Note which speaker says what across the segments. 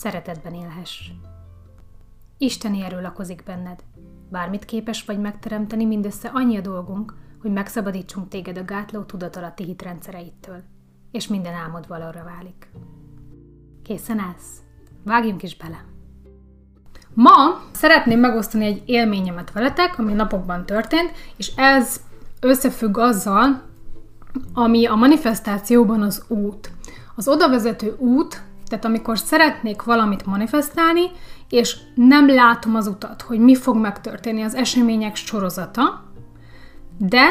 Speaker 1: szeretetben élhess. Isteni erő lakozik benned. Bármit képes vagy megteremteni, mindössze annyi a dolgunk, hogy megszabadítsunk téged a gátló tudatalatti hitrendszereittől, és minden álmod valóra válik. Készen állsz? Vágjunk is bele! Ma szeretném megosztani egy élményemet veletek, ami napokban történt, és ez összefügg azzal, ami a manifestációban az út. Az odavezető út tehát amikor szeretnék valamit manifestálni, és nem látom az utat, hogy mi fog megtörténni az események sorozata, de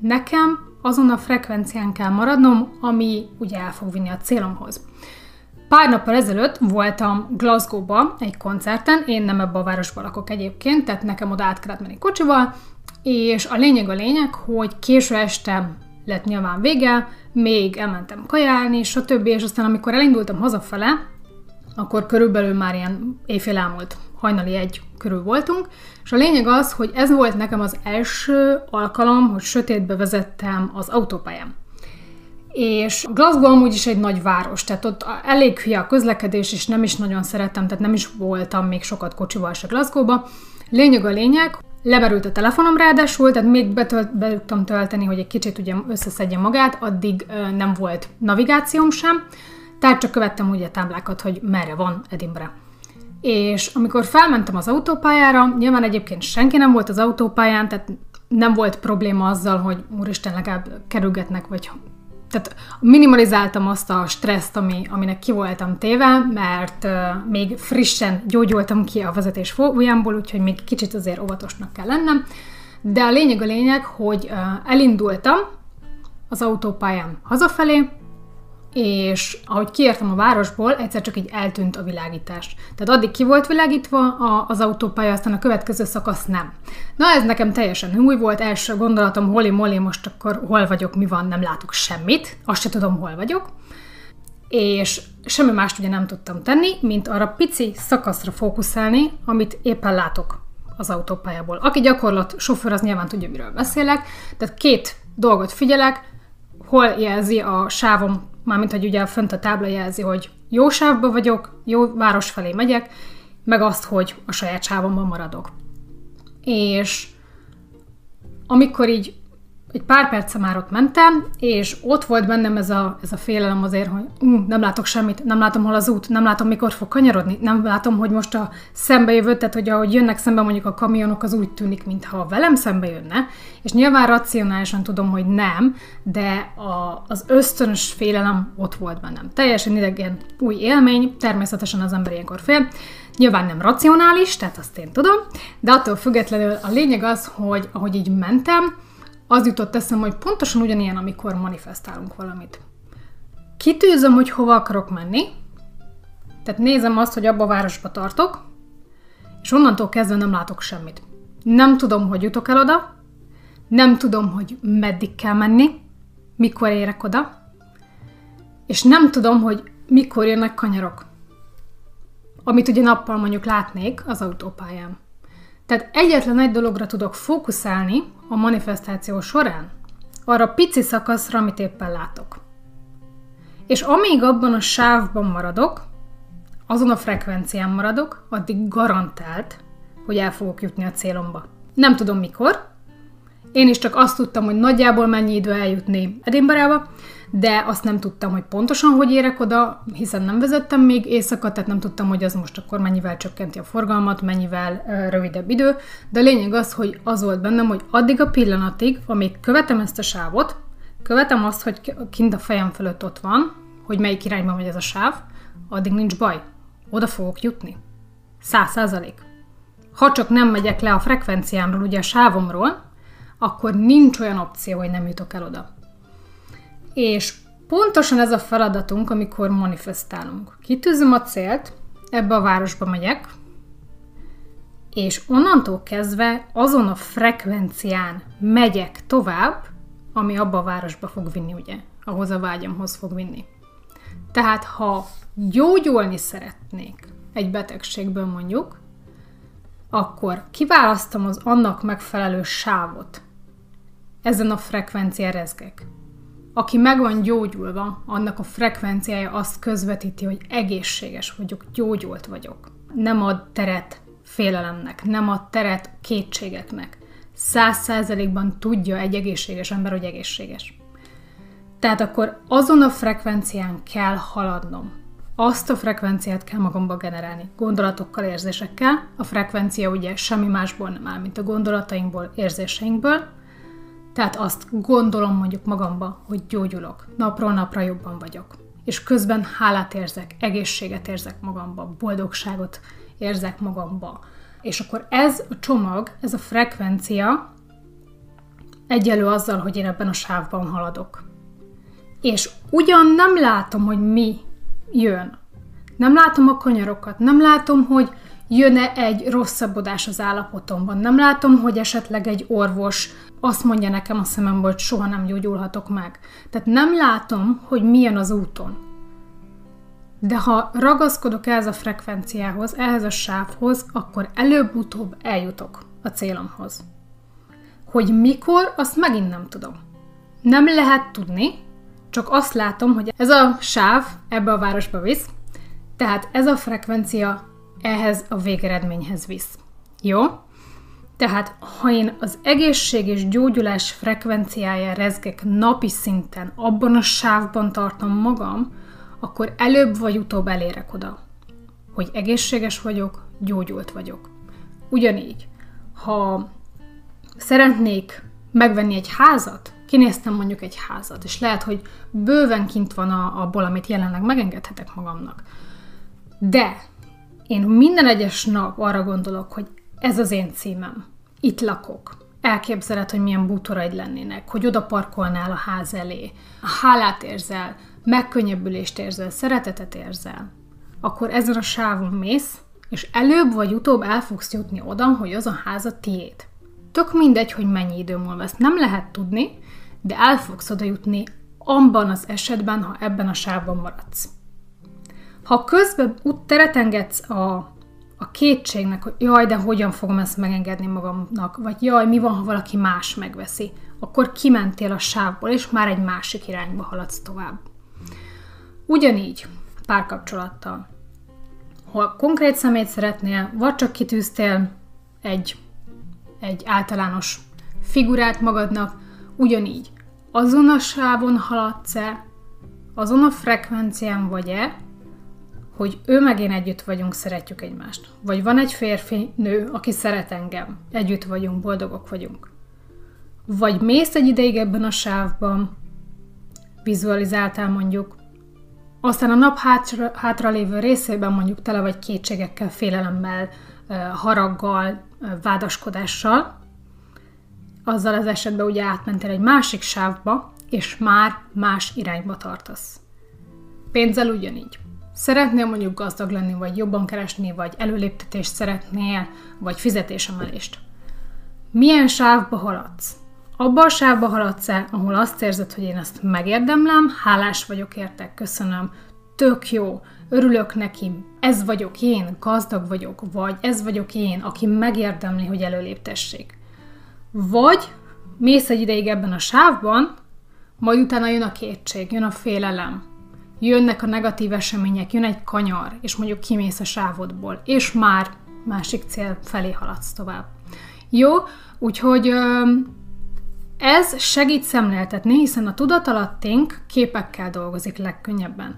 Speaker 1: nekem azon a frekvencián kell maradnom, ami ugye el fog vinni a célomhoz. Pár nappal ezelőtt voltam Glasgow-ba egy koncerten, én nem ebbe a városba lakok egyébként, tehát nekem oda át kellett menni kocsival, és a lényeg a lényeg, hogy késő este lett nyilván vége, még elmentem kajálni, stb. És aztán amikor elindultam hazafele, akkor körülbelül már ilyen éjfél elmúlt, hajnali egy körül voltunk, és a lényeg az, hogy ez volt nekem az első alkalom, hogy sötétbe vezettem az autópályán. És Glasgow amúgy is egy nagy város, tehát ott elég hülye a közlekedés, és nem is nagyon szerettem, tehát nem is voltam még sokat kocsival se Glasgow-ba. Lényeg a lényeg, Leberült a telefonom ráadásul, tehát még betölt, tölteni, hogy egy kicsit ugye összeszedje magát, addig ö, nem volt navigációm sem, tehát csak követtem ugye a táblákat, hogy merre van Edinburgh. És amikor felmentem az autópályára, nyilván egyébként senki nem volt az autópályán, tehát nem volt probléma azzal, hogy úristen legalább kerülgetnek, vagy tehát minimalizáltam azt a stresszt, ami, aminek ki voltam téve, mert még frissen gyógyultam ki a vezetés fóliámból, úgyhogy még kicsit azért óvatosnak kell lennem. De a lényeg a lényeg, hogy elindultam az autópályán hazafelé, és ahogy kiértem a városból, egyszer csak így eltűnt a világítás. Tehát addig ki volt világítva a, az autópálya, aztán a következő szakasz nem. Na ez nekem teljesen új volt, első gondolatom, holi moli, most akkor hol vagyok, mi van, nem látok semmit, azt se tudom, hol vagyok. És semmi mást ugye nem tudtam tenni, mint arra pici szakaszra fókuszálni, amit éppen látok az autópályából. Aki gyakorlat sofőr, az nyilván tudja, miről beszélek. Tehát két dolgot figyelek, hol jelzi a sávom mármint, hogy ugye fönt a tábla jelzi, hogy jó sávban vagyok, jó város felé megyek, meg azt, hogy a saját sávomban maradok. És amikor így egy pár perce már ott mentem, és ott volt bennem ez a, ez a félelem azért, hogy uh, nem látok semmit, nem látom hol az út, nem látom mikor fog kanyarodni, nem látom, hogy most a szembe jövő, tehát hogy ahogy jönnek szembe mondjuk a kamionok, az úgy tűnik, mintha velem szembe jönne, és nyilván racionálisan tudom, hogy nem, de a, az ösztönös félelem ott volt bennem. Teljesen idegen új élmény, természetesen az ember ilyenkor fél, Nyilván nem racionális, tehát azt én tudom, de attól függetlenül a lényeg az, hogy ahogy így mentem, az jutott eszem, hogy pontosan ugyanilyen, amikor manifestálunk valamit. Kitűzöm, hogy hova akarok menni, tehát nézem azt, hogy abba a városba tartok, és onnantól kezdve nem látok semmit. Nem tudom, hogy jutok el oda, nem tudom, hogy meddig kell menni, mikor érek oda, és nem tudom, hogy mikor jönnek kanyarok. Amit ugye nappal mondjuk látnék az autópályán. Tehát egyetlen egy dologra tudok fókuszálni a manifestáció során, arra pici szakaszra, amit éppen látok. És amíg abban a sávban maradok, azon a frekvencián maradok, addig garantált, hogy el fogok jutni a célomba. Nem tudom mikor, én is csak azt tudtam, hogy nagyjából mennyi idő eljutni Edinburghba, de azt nem tudtam, hogy pontosan hogy érek oda, hiszen nem vezettem még éjszaka, tehát nem tudtam, hogy az most akkor mennyivel csökkenti a forgalmat, mennyivel rövidebb idő, de a lényeg az, hogy az volt bennem, hogy addig a pillanatig, amíg követem ezt a sávot, követem azt, hogy kint a fejem fölött ott van, hogy melyik irányban megy ez a sáv, addig nincs baj. Oda fogok jutni. Száz százalék. Ha csak nem megyek le a frekvenciámról, ugye a sávomról, akkor nincs olyan opció, hogy nem jutok el oda. És pontosan ez a feladatunk, amikor manifestálunk. Kitűzöm a célt, ebbe a városba megyek, és onnantól kezdve azon a frekvencián megyek tovább, ami abba a városba fog vinni, ugye, ahhoz a vágyamhoz fog vinni. Tehát, ha gyógyulni szeretnék egy betegségből mondjuk, akkor kiválasztom az annak megfelelő sávot. Ezen a frekvencián rezgek. Aki meg van gyógyulva, annak a frekvenciája azt közvetíti, hogy egészséges vagyok, gyógyult vagyok. Nem ad teret félelemnek, nem ad teret kétségeknek. Száz százalékban tudja egy egészséges ember, hogy egészséges. Tehát akkor azon a frekvencián kell haladnom. Azt a frekvenciát kell magamba generálni, gondolatokkal, érzésekkel. A frekvencia ugye semmi másból nem áll, mint a gondolatainkból, érzéseinkből. Tehát azt gondolom mondjuk magamba, hogy gyógyulok, napról napra jobban vagyok. És közben hálát érzek, egészséget érzek magamba, boldogságot érzek magamba. És akkor ez a csomag, ez a frekvencia egyelő azzal, hogy én ebben a sávban haladok. És ugyan nem látom, hogy mi jön. Nem látom a kanyarokat, nem látom, hogy jön-e egy rosszabbodás az állapotomban. Nem látom, hogy esetleg egy orvos azt mondja nekem a szememből, hogy soha nem gyógyulhatok meg. Tehát nem látom, hogy milyen az úton. De ha ragaszkodok ehhez a frekvenciához, ehhez a sávhoz, akkor előbb-utóbb eljutok a célomhoz. Hogy mikor, azt megint nem tudom. Nem lehet tudni, csak azt látom, hogy ez a sáv ebbe a városba visz, tehát ez a frekvencia ehhez a végeredményhez visz. Jó? Tehát, ha én az egészség és gyógyulás frekvenciáján rezgek napi szinten, abban a sávban tartom magam, akkor előbb vagy utóbb elérek oda, hogy egészséges vagyok, gyógyult vagyok. Ugyanígy, ha szeretnék megvenni egy házat, kinéztem mondjuk egy házat, és lehet, hogy bőven kint van a, abból, amit jelenleg megengedhetek magamnak. De én minden egyes nap arra gondolok, hogy ez az én címem. Itt lakok. Elképzeled, hogy milyen bútoraid lennének, hogy oda parkolnál a ház elé. Hálát érzel, megkönnyebbülést érzel, szeretetet érzel. Akkor ezen a sávon mész, és előbb vagy utóbb el fogsz jutni oda, hogy az a ház a tiéd. Tök mindegy, hogy mennyi idő múlva ezt nem lehet tudni, de el fogsz oda jutni abban az esetben, ha ebben a sávban maradsz. Ha közben út teret engedsz a, a kétségnek, hogy jaj, de hogyan fogom ezt megengedni magamnak, vagy jaj, mi van, ha valaki más megveszi, akkor kimentél a sávból, és már egy másik irányba haladsz tovább. Ugyanígy párkapcsolattal. Ha konkrét szemét szeretnél, vagy csak kitűztél egy, egy általános figurát magadnak, ugyanígy. Azon a sávon haladsz-e, azon a frekvencián vagy-e, hogy ő meg én együtt vagyunk, szeretjük egymást. Vagy van egy férfi, nő, aki szeret engem. Együtt vagyunk, boldogok vagyunk. Vagy mész egy ideig ebben a sávban, vizualizáltál mondjuk, aztán a nap hátra, hátra lévő részében mondjuk tele vagy kétségekkel, félelemmel, haraggal, vádaskodással, azzal az esetben ugye átmentél egy másik sávba, és már más irányba tartasz. Pénzzel ugyanígy. Szeretnél mondjuk gazdag lenni, vagy jobban keresni, vagy előléptetést szeretnél, vagy fizetésemelést. Milyen sávba haladsz? Abba a sávba haladsz-e, ahol azt érzed, hogy én ezt megérdemlem, hálás vagyok értek, köszönöm, tök jó, örülök neki, ez vagyok én, gazdag vagyok, vagy ez vagyok én, aki megérdemli, hogy előléptessék. Vagy mész egy ideig ebben a sávban, majd utána jön a kétség, jön a félelem, jönnek a negatív események, jön egy kanyar, és mondjuk kimész a sávodból, és már másik cél felé haladsz tovább. Jó, úgyhogy Ez segít szemléltetni, hiszen a tudatalatténk képekkel dolgozik legkönnyebben.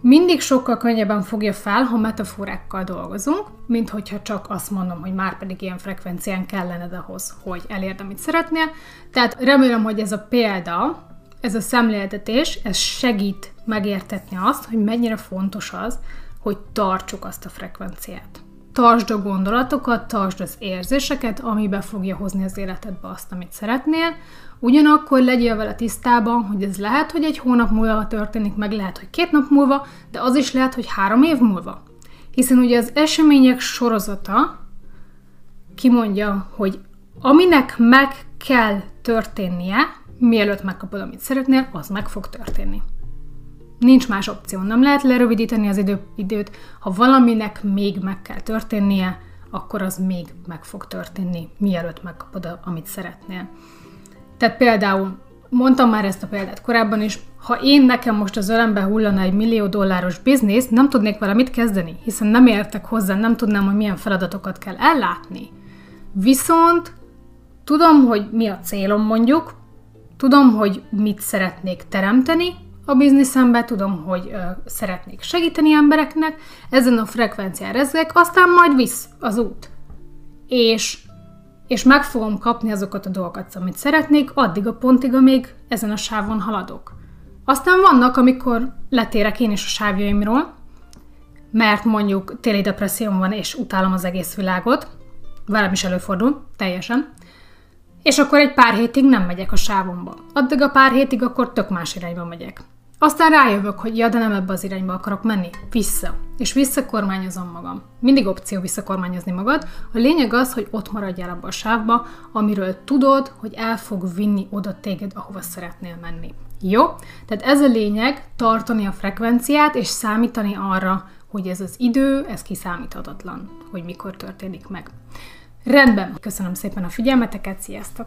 Speaker 1: Mindig sokkal könnyebben fogja fel, ha metaforákkal dolgozunk, mint hogyha csak azt mondom, hogy már pedig ilyen frekvencián kellene ahhoz, hogy elérd, amit szeretnél. Tehát remélem, hogy ez a példa, ez a szemléltetés, ez segít megértetni azt, hogy mennyire fontos az, hogy tartsuk azt a frekvenciát. Tartsd a gondolatokat, tartsd az érzéseket, ami be fogja hozni az életedbe azt, amit szeretnél, Ugyanakkor legyél vele tisztában, hogy ez lehet, hogy egy hónap múlva történik, meg lehet, hogy két nap múlva, de az is lehet, hogy három év múlva. Hiszen ugye az események sorozata kimondja, hogy aminek meg kell történnie, mielőtt megkapod, amit szeretnél, az meg fog történni. Nincs más opció, nem lehet lerövidíteni az idő, időt. Ha valaminek még meg kell történnie, akkor az még meg fog történni, mielőtt megkapod, amit szeretnél. Tehát például, mondtam már ezt a példát korábban is, ha én nekem most az ölembe hullana egy millió dolláros biznisz, nem tudnék vele mit kezdeni, hiszen nem értek hozzá, nem tudnám, hogy milyen feladatokat kell ellátni. Viszont tudom, hogy mi a célom mondjuk, tudom, hogy mit szeretnék teremteni a bizniszembe, tudom, hogy ö, szeretnék segíteni embereknek, ezen a frekvencián rezgek, aztán majd visz az út. És és meg fogom kapni azokat a dolgokat, amit szeretnék, addig a pontig, amíg ezen a sávon haladok. Aztán vannak, amikor letérek én is a sávjaimról, mert mondjuk téli depresszióm van, és utálom az egész világot, velem is előfordul, teljesen, és akkor egy pár hétig nem megyek a sávomba. Addig a pár hétig akkor tök más irányba megyek. Aztán rájövök, hogy ja, de nem ebbe az irányba akarok menni. Vissza. És visszakormányozom magam. Mindig opció visszakormányozni magad. A lényeg az, hogy ott maradjál abba a sávba, amiről tudod, hogy el fog vinni oda téged, ahova szeretnél menni. Jó? Tehát ez a lényeg, tartani a frekvenciát, és számítani arra, hogy ez az idő, ez kiszámíthatatlan, hogy mikor történik meg. Rendben, köszönöm szépen a figyelmeteket, sziasztok!